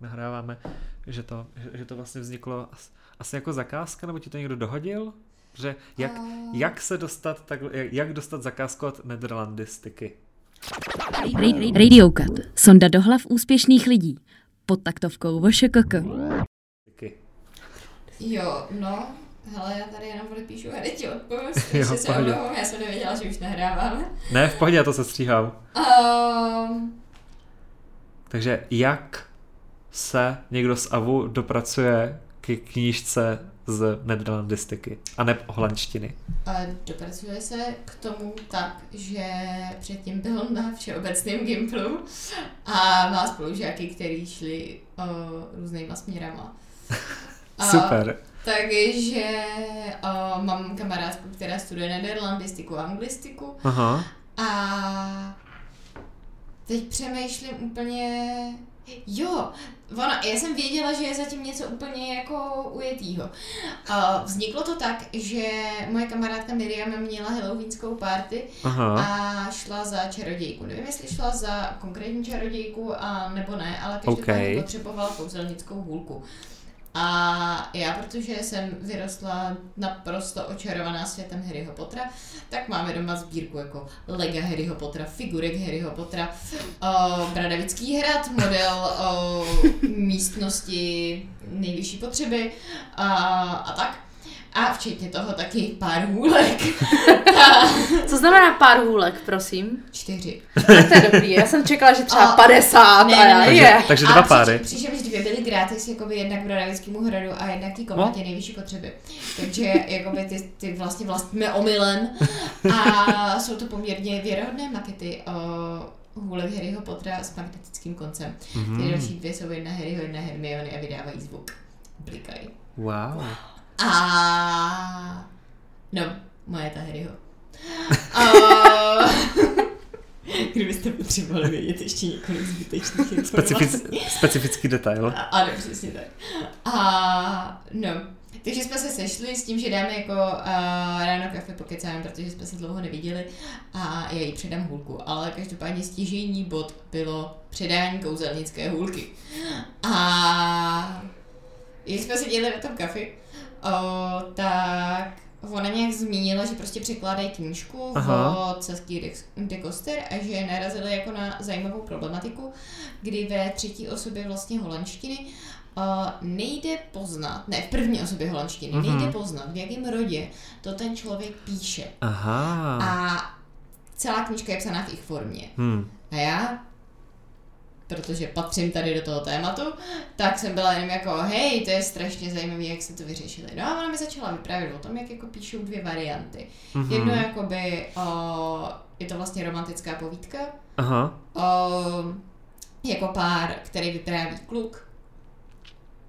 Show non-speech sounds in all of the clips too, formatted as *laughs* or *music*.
nahráváme, že to, že, to vlastně vzniklo asi, asi jako zakázka, nebo ti to někdo dohodil? Že jak, A- jak se dostat, tak, jak, dostat zakázku od nederlandistiky? Radio Cut. Sonda do hlav úspěšných lidí. Pod taktovkou VŠKK. Jo, no, hele, já tady jenom odepíšu a teď ti odpovím, Jo, se pohodě. omlouvám, já jsem nevěděla, že už nahráváme. Ne, v pohodě, já to se stříhám. Um, Takže jak se někdo z AVU dopracuje k knížce z nederlandistiky a ne holandštiny? a dopracuje se k tomu tak, že předtím byl na všeobecném Gimplu a má spolužáky, který šli uh, různýma směrama. *laughs* A- Super. Takže mám kamarádku, která studuje nederlandistiku a anglistiku Aha. a teď přemýšlím úplně... Jo, ona, já jsem věděla, že je zatím něco úplně jako ujetýho. A vzniklo to tak, že moje kamarádka Miriam měla halloweenskou party Aha. a šla za čarodějku. Nevím, jestli šla za konkrétní čarodějku a nebo ne, ale každopádně OK. potřebovala kouzelnickou hůlku. A já, protože jsem vyrostla naprosto očarovaná světem Harryho Pottera, tak máme doma sbírku jako Lega Harryho Pottera, figurek Harryho Pottera, uh, Bradavický hrad, model uh, místnosti nejvyšší potřeby a, a tak. A včetně toho taky pár hůlek. *laughs* A Co znamená pár hůlek, prosím? čtyři. Tak to je dobrý, já jsem čekala, že třeba A- 50 Ne, a ne, já ne. Takže, je. takže A dva přičem- páry. Přičemž dvě byly gratis, jakoby jednak v Brodavickému hradu a jednak té kometě nejvyšší potřeby. Takže jakoby ty, ty vlastně vlastníme omylem a jsou to poměrně věrohodné makety o hůlek Harryho Pottera s magnetickým koncem. Ty Mhm. další dvě jsou jedna Harryho, jedna Hermiony a vydávají zvuk. Blikají. Wow. A no, moje ta Harryho. A... *laughs* Kdybyste potřebovali vědět ještě několik zbytečných informací. Specific, specifický detail. A- Ano, přesně tak. A no, takže jsme se sešli s tím, že dáme jako uh, ráno kafe pokecáme, protože jsme se dlouho neviděli a já jí předám hůlku. Ale každopádně stěžejní bod bylo předání kouzelnické hůlky. A jak jsme seděli na tom kafi, o, tak ona nějak zmínila, že prostě překládají knížku Aha. od Sasky de- Koster a že narazili jako na zajímavou problematiku, kdy ve třetí osobě vlastně holandštiny uh, nejde poznat, ne, v první osobě holandštiny, Mhm. nejde poznat, v jakém rodě to ten člověk píše. Aha. A celá knížka je psaná v jejich formě. Hmm. A já, protože patřím tady do toho tématu, tak jsem byla jenom jako, hej, to je strašně zajímavé, jak se to vyřešili. No a ona mi začala vyprávět o tom, jak jako píšou dvě varianty. Mhm. Jedno jakoby, o, je to vlastně romantická povídka, Aha. o, jako pár, který vypráví kluk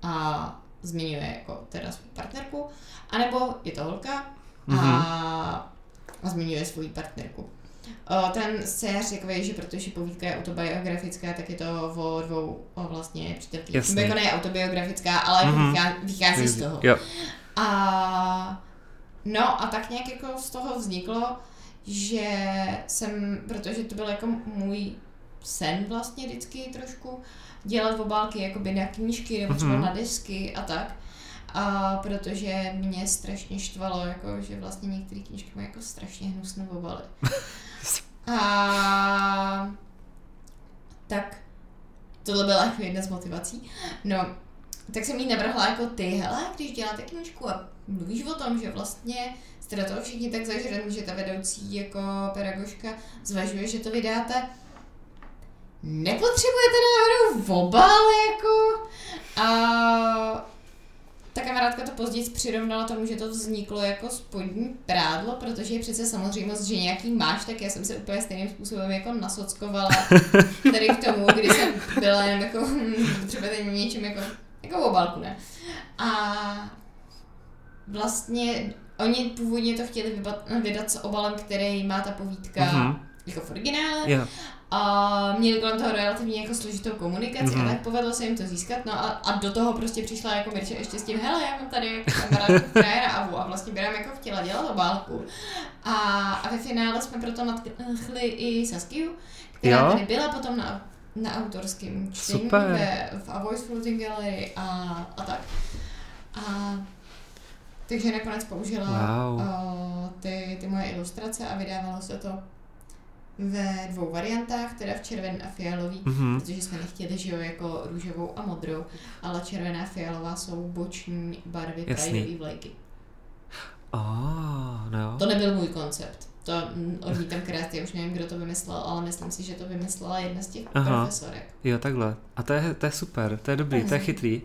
a zmiňuje jako teda svou partnerku, anebo je to holka a, a zmiňuje svou partnerku. O, ten scénář takový, že protože povídka je autobiografická, tak je to o dvou o vlastně přítelkyních. Jasný. Jako ne autobiografická, ale Mhm. vychází, vychází z toho. Jo. A no a tak nějak jako z toho vzniklo, že jsem, protože to byl jako můj sen vlastně vždycky trošku, dělat obálky jakoby na knížky nebo třeba Mhm. na desky a tak. A protože mě strašně štvalo, jako, že vlastně některé knížky mají jako strašně hnusné obaly. *laughs* A tak tohle byla jako jedna z motivací. No, tak jsem jí navrhla jako ty, hele, když děláte knížku a mluvíš o tom, že vlastně jste do toho všichni tak zažraný, že ta vedoucí jako pedagožka zvažuje, že to vydáte, nepotřebujete náhodou obal, jako a ta kamarádka to později přirovnala tomu, že to vzniklo jako spodní prádlo, protože je přece samozřejmost, že nějaký máš, tak já jsem se úplně stejným způsobem jako nasockovala *laughs* tady k tomu, kdy jsem byla jenom jako, hm, třeba tady něčím jako, jako obalku, ne? A vlastně oni původně to chtěli vybat, vydat s obalem, který má ta povídka Mhm. jako v originále, Jo. A měli kolem toho relativně jako složitou komunikaci Mhm. mm-hmm. a tak povedlo se jim to získat, no a, a do toho prostě přišla jako Mirče ještě s tím, hele, já mám tady jako kamarádku, která je na AVU a vlastně by nám jako chtěla dělat obálku. A, a ve finále jsme proto nadchli i Saskiu, která Jo? tady byla potom na na autorském čtení Super. ve, v Avoice Floating Gallery a, a tak. A takže nakonec použila Wow. uh, ty, ty moje ilustrace a vydávalo se to ve dvou variantách, teda v červen a fialový, Mhm. protože jsme nechtěli, že jo, jako růžovou a modrou, ale červená a fialová jsou boční barvy. Prideový vlajky. Oh, no. To nebyl můj koncept. To mm, odmítám krát, já už nevím, kdo to vymyslel, ale myslím si, že to vymyslela jedna z těch Aha. profesorek. Jo, takhle. A to je, to je super, to je dobrý, to je Mhm. chytrý.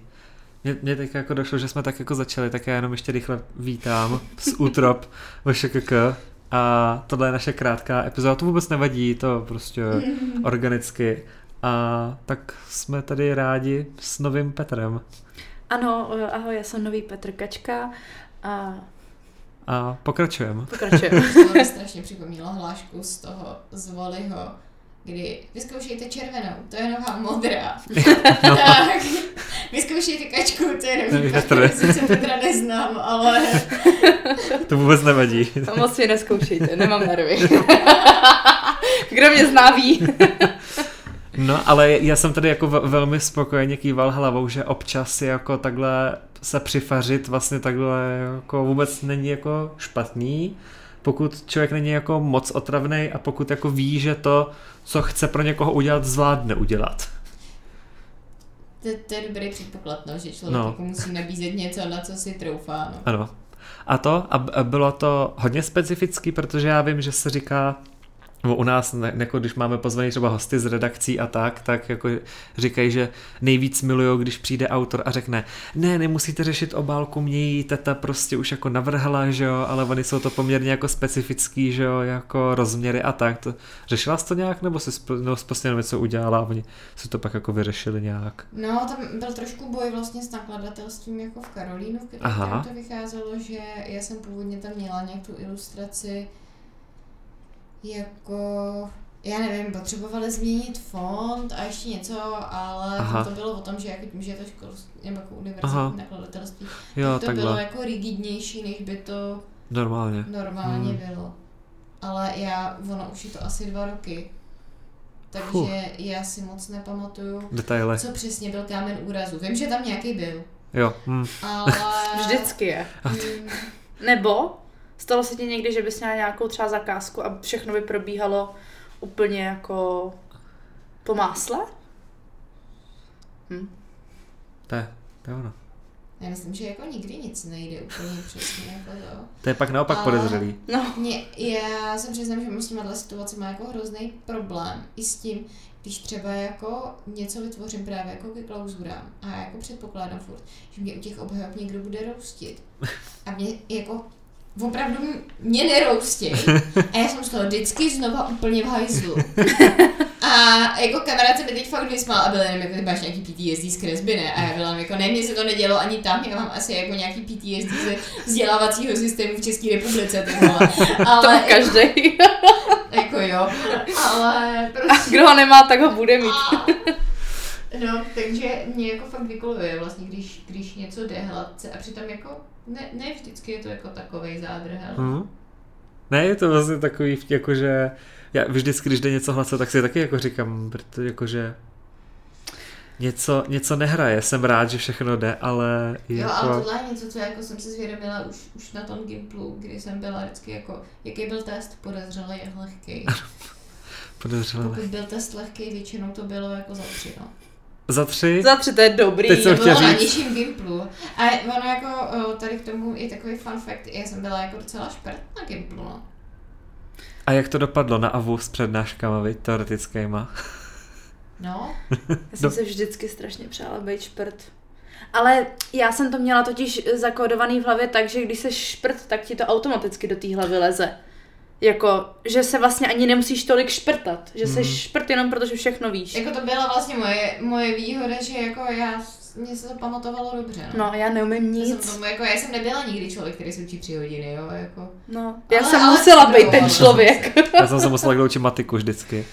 Mně, mně teď jako došlo, že jsme tak jako začali, tak já jenom ještě rychle vítám z útrop *laughs* VŠKK a tohle je naše krátká epizoda, to vůbec nevadí, to prostě *laughs* organicky. A tak jsme tady rádi s novým Petrem. Ano, ahoj, já jsem nový Petr Kačka a A pokračujeme. pokračujeme. *laughs* To mi strašně připomnělo hlášku z toho, z Voliho, kdy vyzkoušejte červenou, to je nová modrá. *laughs* No. Tak, vyzkoušejte kačku, to je nový Nevím, Petr. sice Petra neznám, ale *laughs* To vůbec nevadí. To moc si neskoušejte, nemám nervy. *laughs* Kdo mě zná ví. *laughs* No, ale já jsem tady jako ve- velmi spokojeně kýval hlavou, že občas si jako takhle se přifařit vlastně takhle jako vůbec není jako špatný, pokud člověk není jako moc otravný a pokud jako ví, že to, co chce pro někoho udělat, zvládne udělat. To, to je dobrý předpoklad, no, že člověk No. jako musí nabízet něco, na co si troufá. No. Ano. A to, a bylo to hodně specifický, protože já vím, že se říká, nebo u nás, jako když máme pozvaný třeba hosty z redakcí a tak, tak jako říkají, že nejvíc milujou, když přijde autor a řekne, ne, nemusíte řešit obálku, mě jí teta prostě už jako navrhla, že jo, ale oni jsou to poměrně jako specifický, že jo, jako rozměry a tak. To, řešila jsi to nějak, nebo jsi nebo jsi prostě jenom něco udělala a oni si to pak jako vyřešili nějak? No, tam byl trošku boj vlastně s nakladatelstvím jako v Karolínu, kterém to vycházelo, že já jsem původně tam měla nějak tu ilustraci jako, já nevím, potřebovali změnit font a ještě něco, ale Aha. to bylo o tom, že jako tím, že je to školství nebo jako univerzitní nakladatelství, Jo, tak to bylo takhle, jako rigidnější, než by to normálně. normálně Hmm. bylo. Ale já, ono už je to asi dva roky, takže Fuh. já si moc nepamatuju, Detaily. co přesně byl kámen úrazu. Vím, že tam nějaký byl, Jo, hm. ale... *laughs* Vždycky je. Mm, Nebo stalo se ti někdy, že bys měla nějakou třeba zakázku a všechno by probíhalo úplně jako po másle? Hm. to je, to je ono. já myslím, že jako nikdy nic nejde úplně přesně jako to. To je pak naopak Ale- podezřelý. No, Mě, já jsem přiznám, že mám s tímhle situaci má jako hrozný problém i s tím, když třeba jako něco vytvořím právě jako ke klauzurám a já jako předpokládám furt, že mě u těch obhajob někdo bude roustit. A mě jako opravdu mě neroustí. A já jsem z toho vždycky znova úplně v hajzlu. *laughs* A jako kamarád se mi teď fakt vysmál a byl jenom jako, ty máš nějaký PTSD z kresby, ne? A já byla jako, ne, mně se to nedělo ani tam, já mám asi jako nějaký PTSD ze vzdělávacího systému v České republice, ty vole. *laughs* to Ale má každý. jako jo, ale A prostě... kdo ho nemá, tak ho bude mít. A- No, takže mě jako fakt vykoluje vlastně, když, když něco jde hladce a přitom jako ne, ne vždycky je to jako takovej zádrhel. Mhm. Ne, je to vlastně takový, jako že já vždycky, když jde něco hladce, tak si taky jako říkám, protože jakože něco, něco nehraje, jsem rád, že všechno jde, ale Jo, ale jako, tohle je něco, co jako jsem si zvědomila už, už na tom Gimplu, kdy jsem byla vždycky jako, jaký byl test, podezřelý a lehký. podezřelé. Pokud byl test lehký, většinou to bylo jako za tři, no. Za tři? Za tři, to je dobrý. Teď jsem To chtěl bylo na říct. nižším Gimplu. A ono jako tady k tomu je takový fun fact, já jsem byla jako docela šprt na Gimplu, no. A jak to dopadlo na AVU s přednáškama, viď, teoretickýma? No, Já jsem se vždycky strašně přála být šprt. Ale já jsem to měla totiž zakódovaný v hlavě tak, že když se šprt, tak ti to automaticky do té hlavy leze. Jako, že se vlastně ani nemusíš tolik šprtat. Že Mhm. jsi šprt jenom protože všechno víš. jako to byla vlastně moje, moje výhoda, že jako já, mě se to pamatovalo dobře, no. No, já neumím Já jsem, nic. tomu, jako, já jsem nebyla nikdy člověk, který se učí tři hodiny, jo, jako. No, já Ale- jsem ale musela být ten člověk. Já jsem se musela kdo učit matiku vždycky.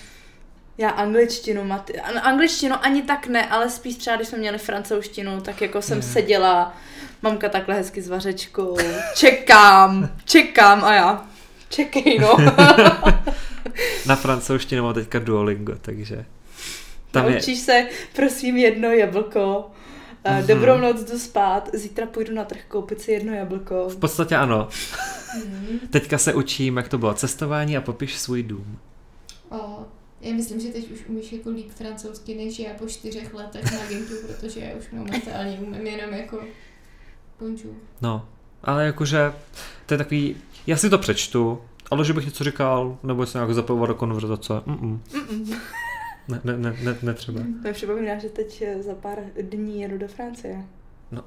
Já angličtinu, mati- an- angličtinu ani tak ne, ale spíš třeba, když jsme měli francouzštinu, tak jako jsem Je. seděla, mamka takhle hezky s vařečkou, čekám, čekám a já, čekej no. *laughs* Na francouzštině mám teďka Duolingo, takže Tam je, Naučíš se, prosím, jedno jablko. Mhm. Uh, dobrou noc, jdu spát, zítra půjdu na trh koupit si jedno jablko. v podstatě ano. Hmm. Teďka se učím, jak to bylo cestování a popiš svůj dům. O, já myslím, že teď už umíš jako líp francouzsky než já po čtyřech letech na Gintu, protože já už momentálně umím jenom jako bonjour. No, ale jakože to je takový, já si to přečtu, ale že bych něco říkal, nebo se nějak zapojovat do konverzace, mm Ne, ne, ne, ne, netřeba. Mi připomíná, že teď eh, za pár dní jedu do Francie. No.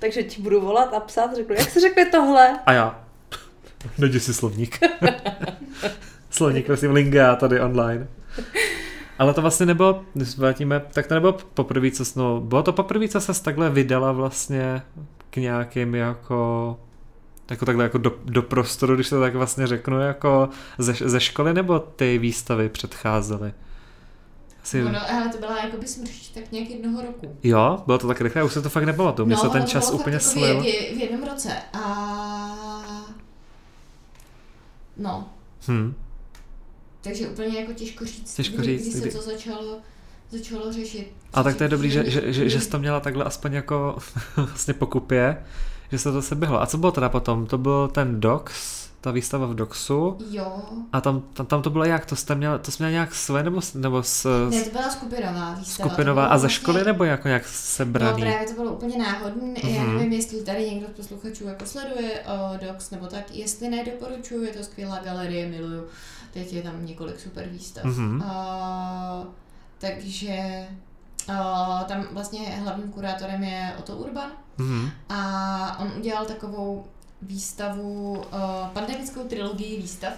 Takže ti budu volat a psát, řeknu, jak se řekne tohle? A já. *laughs* Najdi si slovník. *laughs* slovník, prosím, linga tady online. Ale to vlastně nebylo, když se vrátíme, tak to nebylo poprvé, co no, bylo to poprvé, co se takhle vydala vlastně k nějakým jako jako takhle jako do, do prostoru, když to tak vlastně řeknu, jako ze, ze školy nebo ty výstavy předcházely? Asi, Ono, ale to byla jako by smršť tak nějak jednoho roku. Jo, bylo to tak rychle, už se to fakt nebylo, to mě se ten to čas úplně jako slil. V, v, jednom roce. A... No, Hm. takže úplně jako těžko říct, Těžko kdy, říct, kdy, kdy. se to začalo, začalo řešit. A tak to je dobrý, že, Kdy- že, že, kdy- že jsi to měla takhle aspoň jako *laughs* vlastně pokupě, že se to se běhlo. A co bylo teda potom? To byl ten Docs, ta výstava v Doxu Jo. a tam, tam, tam to bylo jak? To jste měla, to jsi měla nějak své nebo, nebo s, Ne, to byla skupinová výstava. skupinová a ze vlastně- školy nebo jako nějak No sebraný? právě to bylo úplně náhodné. Já Mhm. nevím, jestli tady někdo z posluchačů jako sleduje o Docs nebo tak. Jestli ne, doporučuji, je to skvělá galerie, miluju. Teď je tam několik super výstav. Mhm. A, takže a, tam vlastně hlavním kurátorem je Otto Urban Mhm. a on udělal takovou výstavu, a, pandemickou trilogii výstav,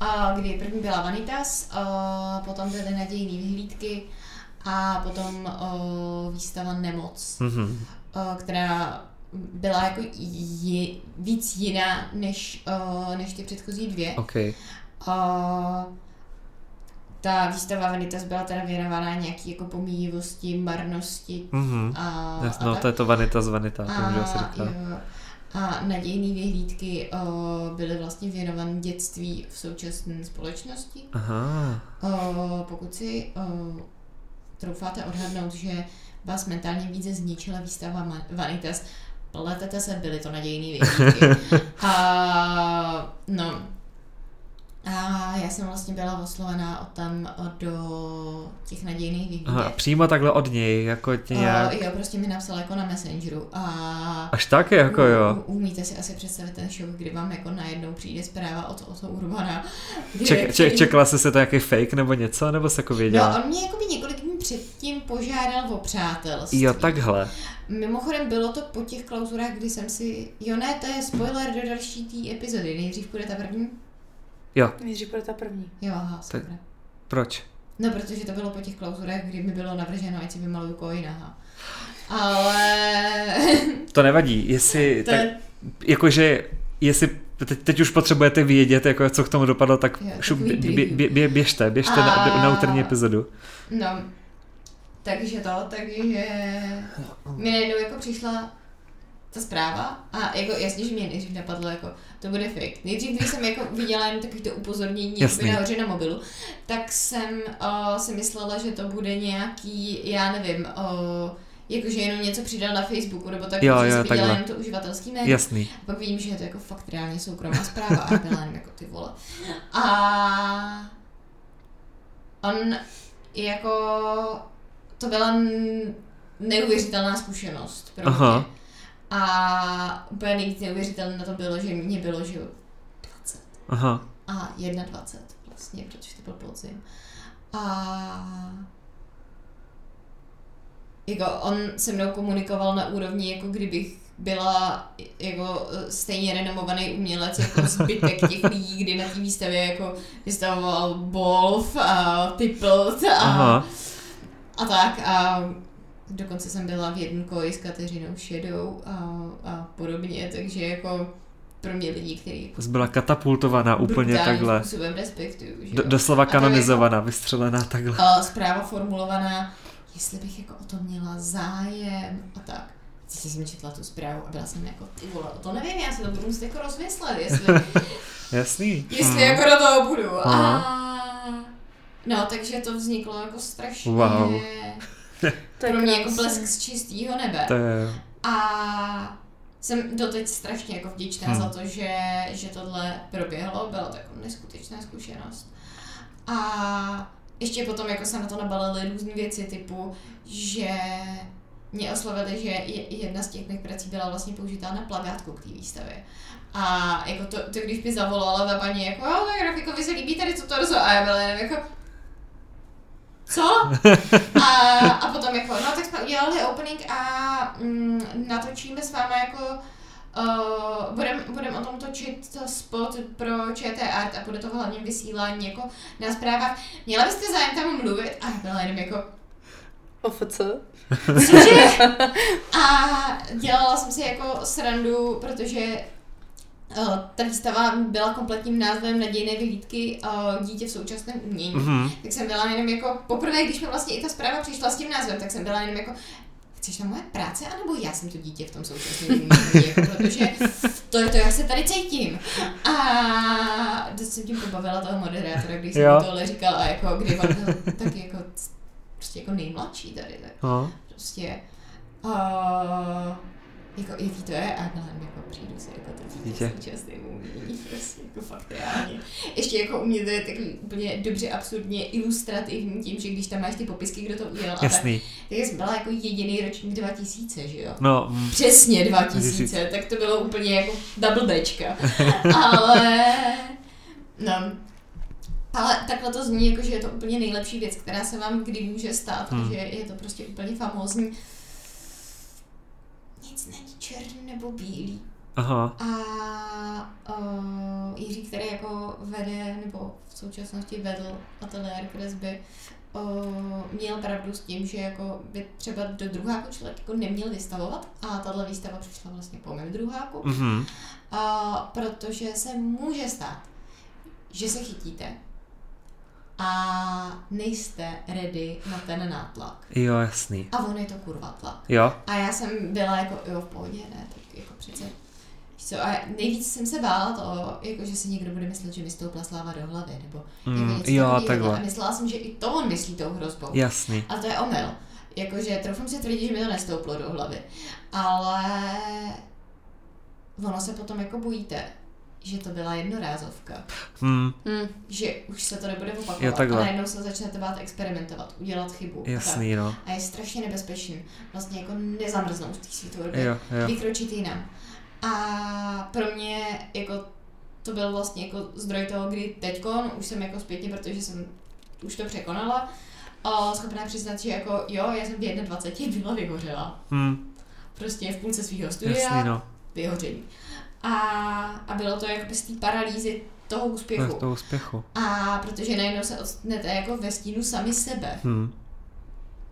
a, kdy první byla Vanitas, a, potom byly nadějné vyhlídky a potom o, výstava Nemoc, Mhm. o, která byla jako ji, víc jiná než, o, než ty předchozí dvě. OK. A ta výstava Vanitas byla teda věnovaná nějaký jako pomíjivosti, marnosti Mhm. a, Jasno, a no, tak. to je to vanita z vanita, to může se a, říká. jo, a nadějné vyhlídky o, byly vlastně věnovány dětství v současné společnosti. Aha. O, pokud si o, troufáte odhadnout, že vás mentálně více zničila výstava Vanitas, pletete se, byly to nadějné vyhlídky. *laughs* a, no, a já jsem vlastně byla oslovená od tam do těch nadějných vyhlídek. Aha, přímo takhle od něj, jako tě nějak... O, jo, prostě mi napsal jako na Messengeru a Až tak jako jo. U- Umíte si asi představit ten show, kdy vám jako najednou přijde zpráva od Otto Urbana. Ček, ček, čekala jsi se to nějaký fake nebo něco, nebo se jako věděla? No, on mě jako by několik dní předtím požádal o přátelství. Jo, takhle. Mimochodem bylo to po těch klauzurách, kdy jsem si... Jo ne, to je spoiler do další té epizody. Nejdřív bude ta první? Jo, Nejdřív bude ta první. Jo, aha, Tak- super. proč? No, protože to bylo po těch klauzurách, kdy mi bylo navrženo, ať si vymaluju coin, aha. Ale... *laughs* To nevadí, jestli, to tak, je jakože, jestli teď, teď už potřebujete vědět, jako co k tomu dopadlo, tak Jo, šup, bě, bě, bě, bě, běžte, běžte na, A- na úterní epizodu. No, takže to, takže mi najednou jako přišla ta zpráva a jako jasně, že mě nejdřív napadlo jako, to bude fake. Nejdřív, když jsem jako viděla jen takový to upozornění jakoby nahoře na mobilu, tak jsem uh, si myslela, že to bude nějaký, já nevím, uh, jakože jenom něco přidal na Facebooku, nebo tak, Jo, že jo, jsem viděla jenom to uživatelský jméno. Jasný. A pak vidím, že je to jako fakt reálně soukromá zpráva a byla jenom jako ty vole. A on jako, to byla neuvěřitelná zkušenost pro Aha. mě. A úplně nejvíc neuvěřitelné na to bylo, že mě bylo, že jo, 20 Aha. a 21 vlastně, protože to byl podzim. A jako on se mnou komunikoval na úrovni, jako kdybych byla jako stejně renomovaný umělec jako zbytek *laughs* těch lidí, kdy na té výstavě jako vystavoval Bolf a Tippelt a, Aha. a tak a dokonce jsem byla v jednom koji s Kateřinou Šedou a, a podobně, takže jako pro mě lidi, kteří jako Byla katapultovaná úplně takhle. způsobem respektuju. Že Do, doslova to jako- kanonizovaná, vystřelená takhle. a zpráva formulovaná, jestli bych jako o to měla zájem a tak. Teď jsem četla tu zprávu a byla jsem jako, ty vole, to nevím, já si to budu muset jako rozmyslet, jestli, *laughs* Jasný. jestli Mhm. jako do toho budu. A, Aha. No, takže to vzniklo jako strašně... Wow. To je pro mě jako blesk z čistého nebe. To je... A jsem doteď strašně jako vděčná Hmm. za to, že, že tohle proběhlo, byla to jako neskutečná zkušenost. A ještě potom jako se na to nabalily různé věci typu, že mě oslovili, že je- jedna z těch mých prací byla vlastně použitá na plagátku k té výstavě. A jako to, to, když mi zavolala ta paní, jako, jo, tak grafikovi se líbí tady to torzo, a já byla jenom jako, co? A, a potom jako, no tak jsme udělali opening a mm, natočíme s váma jako Uh, budeme budem o tom točit to spot pro ČT Art a bude to v hlavním vysílání jako na zprávách. Měla byste zájem tam mluvit? A byla jenom jako, OFC. cože? A dělala jsem si jako srandu, protože ta výstava byla kompletním názvem Nadějné vyhlídky uh, dítě v současném umění. Mhm. Tak jsem byla jenom jako, poprvé, když mi vlastně i ta zpráva přišla s tím názvem, tak jsem byla jenom jako, chceš na moje práce, anebo já jsem to dítě v tom současném umění, jako, protože to je to, jak se tady cítím. A dost jsem tím pobavila toho moderátora, když jsem Jo. tohle říkala, jako, kdy on byl tak jako, prostě jako nejmladší tady, tak No. prostě, uh, jako jaký to je, a no, jako přijdu si jako to Dítě. současné umění, prostě jako fakt reálně. Ještě jako u mě to je takový úplně dobře absurdně ilustrativní tím, že když tam máš ty popisky, kdo to udělal, a tak, Jasný. tak jsem byla jako jediný ročník 2000, že jo? No, mm, Přesně 2000, 2000. tak to bylo úplně jako double Bčka. *laughs* Ale, no, ale takhle to zní, jako, že je to úplně nejlepší věc, která se vám kdy může stát, hmm. že je to prostě úplně famózní. Černý nebo bílý. aha. A uh, Jiří, který jako vede, nebo v současnosti vedl ateliér kresby, uh, měl pravdu s tím, že jako by třeba do druháku člověk jako neměl vystavovat a tahle výstava přišla vlastně po mém druháku, Mhm. a protože se může stát, že se chytíte a nejste ready na ten nátlak. Jo, jasný. A on je to kurva tlak. Jo, A já jsem byla jako, jo, v pohodě, ne, tak jako přece. Co, a nejvíc jsem se bála to, jako, že si někdo bude myslet, že mi stoupla sláva do hlavy, nebo Mm, jako něco jo, takhle. A myslela jsem, že i to on myslí tou hrozbou. jasný. A to je omyl. Jakože troufám si tvrdit, že mi to nestouplo do hlavy. Ale ono se potom jako bojíte, že to byla jednorázovka. Hm, Hm. Že už se to nebude Jo, opakovat. takhle. a najednou se začnete bát experimentovat, udělat chybu. a tak. jasný, no. A je strašně nebezpečný. Vlastně jako nezamrznout v té své tvorbě. Jo, jo. Vykročit jinam. A pro mě jako to byl vlastně jako zdroj toho, kdy teďkon, už jsem jako zpětně, protože jsem už to překonala, a schopná přiznat, že jako jo, já jsem v 21 byla vyhořela. Hm, Prostě v půlce svého studia, jasný, no. vyhoření. A, a bylo to jako z té paralýzy toho To úspěchu. je to úspěchu. A protože najednou se odstnete jako ve stínu sami sebe. Hm.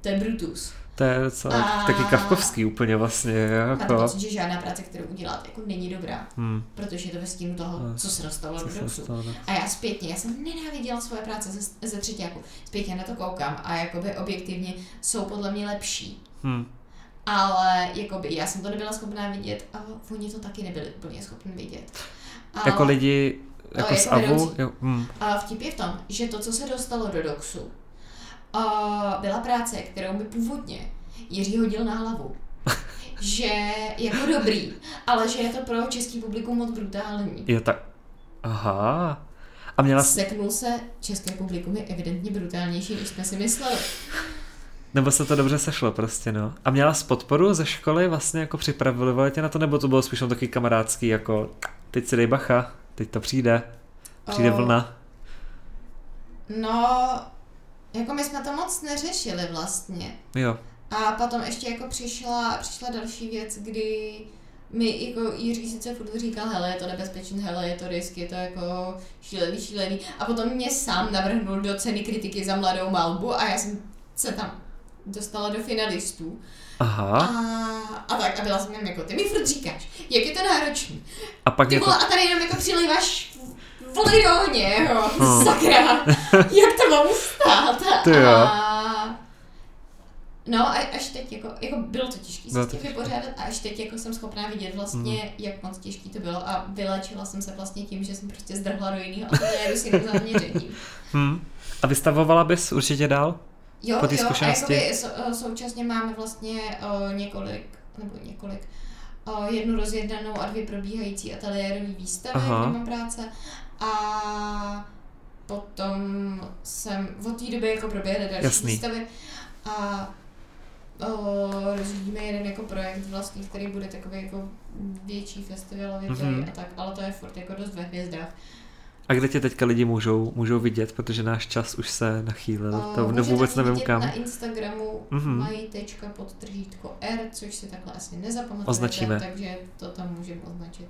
To je Brutus. To je docela A- taky kavkovský úplně vlastně, Máte jako. pocit, že žádná práce, kterou uděláte, jako není dobrá. Hm. protože je to ve stínu toho, No, co se dostalo do stalo? A já zpětně, já jsem nenáviděla svoje práce ze, ze třetíku. Zpětně na to koukám a jakoby objektivně jsou podle mě lepší. Hm. Ale jakoby já jsem to nebyla schopná vidět a oni to taky nebyli úplně schopni vidět. A, Jako lidi, jako jako z AVU, jo, hm. a vtip je v tom, že to, co se dostalo do doxu, a byla práce, kterou mi původně Jiří hodil na hlavu. *laughs* že jako dobrý, ale že je to pro český publikum moc brutální. jo, tak, aha. A měla, Seknul se, české publikum je evidentně brutálnější, než jsme si mysleli. Nebo se to dobře sešlo prostě, no. A měla jsi podporu ze školy, vlastně jako připravili tě na to, nebo to bylo spíš taky kamarádský, jako teď si dej bacha, teď to přijde, přijde O, vlna. No, jako my jsme to moc neřešili vlastně. Jo, A potom ještě jako přišla, přišla další věc, kdy mi jako Jiří sice furt říkal, hele, je to nebezpečný, hele, je to risk, je to jako šílený, šílený. A potom mě sám navrhnul do ceny kritiky za mladou malbu a já jsem se tam dostala do finalistů. A, aha. a tak, a byla jsem jen jako, ty mi furt říkáš, jak je to náročný. A pak Ty jako, vole, a tady jenom jako přilíváš vody do ohně, jo, Hmm. sakra, *laughs* jak to mám ustát? Ty jo. A No a až teď jako, jako bylo to těžké se to s tím vypořádat a až teď jako jsem schopná vidět vlastně, Mhm. jak moc těžký to bylo a vylečila jsem se vlastně tím, že jsem prostě zdrhla do jiného ateliéru s jiným zaměřením. Hm. A vystavovala bys určitě dál? Jo, Po té jo, zkušenosti? a jakoby eh, současně máme vlastně o, několik, nebo několik, o, jednu rozjednanou a dvě probíhající ateliérové výstavy, Aha. kde mám práce. A potom jsem od té doby jako proběhly další Jasný. výstavy a rozvíjíme jeden jako projekt vlastně, který bude takový jako větší festivalový Mhm. mm a tak, ale to je furt jako dost ve hvězdách. A kde tě teďka lidi můžou, můžou vidět, protože náš čas už se nachýlil. O, To ne, vůbec nevím vidět kam. Na Instagramu Mhm. mm-hmm. mají tečka pod tržítko R, což si takhle asi nezapamatujete, Označíme. takže to tam můžeme označit.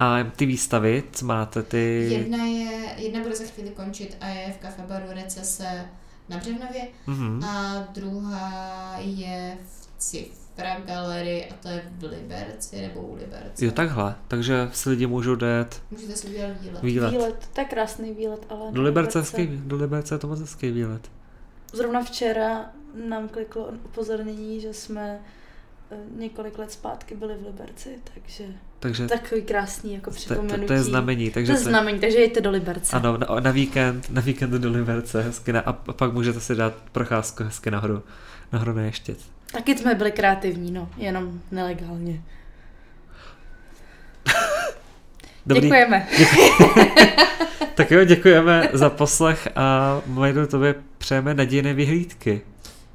A ty výstavy, co máte ty... Jedna, je, jedna bude za chvíli končit a je v kafe baru Recese na Břevnově Mhm. a druhá je v Cifra Gallery a to je v Liberci nebo u Liberce. Jo, takhle. Takže si lidi můžou dát Můžete si udělat výlet. výlet. Výlet, to je krásný výlet, ale... Do Liberce, hezký, do Liberce je to moc hezký výlet. Zrovna včera nám kliklo upozornění, že jsme eh, několik let zpátky byli v Liberci, takže Takže takový krásný jako to, to, připomenutí. to je znamení. To Takže je se, znamení, takže jeďte do Liberce. ano, na, na, víkend, na víkend do Liberce hezky na, a pak můžete si dát procházku hezky nahoru, nahoru na ještět. Taky jsme byli kreativní, no, jenom nelegálně. *laughs* Dobrý, Děkujeme. *laughs* tak jo, děkujeme za poslech a Majdu, tobě přejeme nadějné vyhlídky.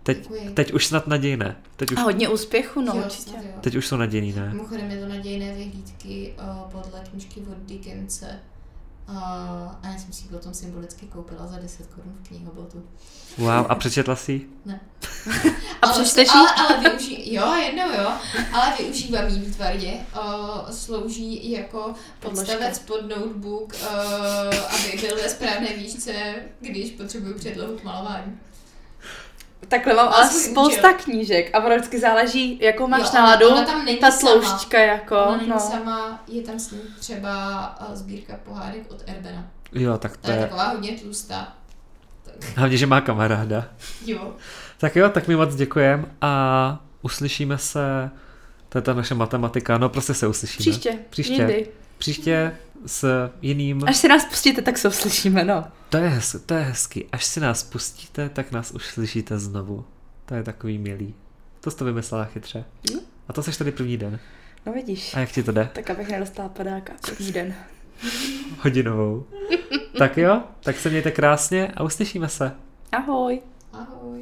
Teď, Děkuji. teď už snad nadějné. Teď už, A hodně úspěchu, no Jo, určitě. snad jo. teď už jsou nadějný, ne? Mimochodem je to nadějné vyhlídky o, podle knížky od Dickence. A, a já jsem si ji potom symbolicky koupila za 10 korun v knihobotu. Wow, a přečetla si ji? Ne. A ale, přečteš ji? ale, ale využí, jo, jednou jo, ale využívám jí výtvarně. Slouží jako podstavec pod notebook, aby byl ve správné výšce, když potřebuju předlohu k malování. Takhle mám ale spousta účel. knížek a ono vždycky záleží, jakou máš Jo, náladu. ona tam není ta sama. tloušťka jako, Ona není no. sama, je tam s ní třeba o, sbírka pohádek od Erbena. Jo, tak to Ta je je... taková hodně tlustá. Tak, *laughs* Hlavně, že má kamaráda. jo. Tak jo, tak mi moc děkujem a uslyšíme se, to je ta naše matematika, no prostě se uslyšíme. Příště, Příště. jindy. Příště s jiným... Až si nás pustíte, tak se uslyšíme, no. To je, hez, to je hezky. Až si nás pustíte, tak nás už slyšíte znovu. To je takový milý. To jsi to vymyslela chytře. Jo. A to seš tady první den. No vidíš. A jak ti to jde? Tak abych nedostala padáka první den. *laughs* Hodinovou. tak jo, tak se mějte krásně a uslyšíme se. Ahoj. Ahoj.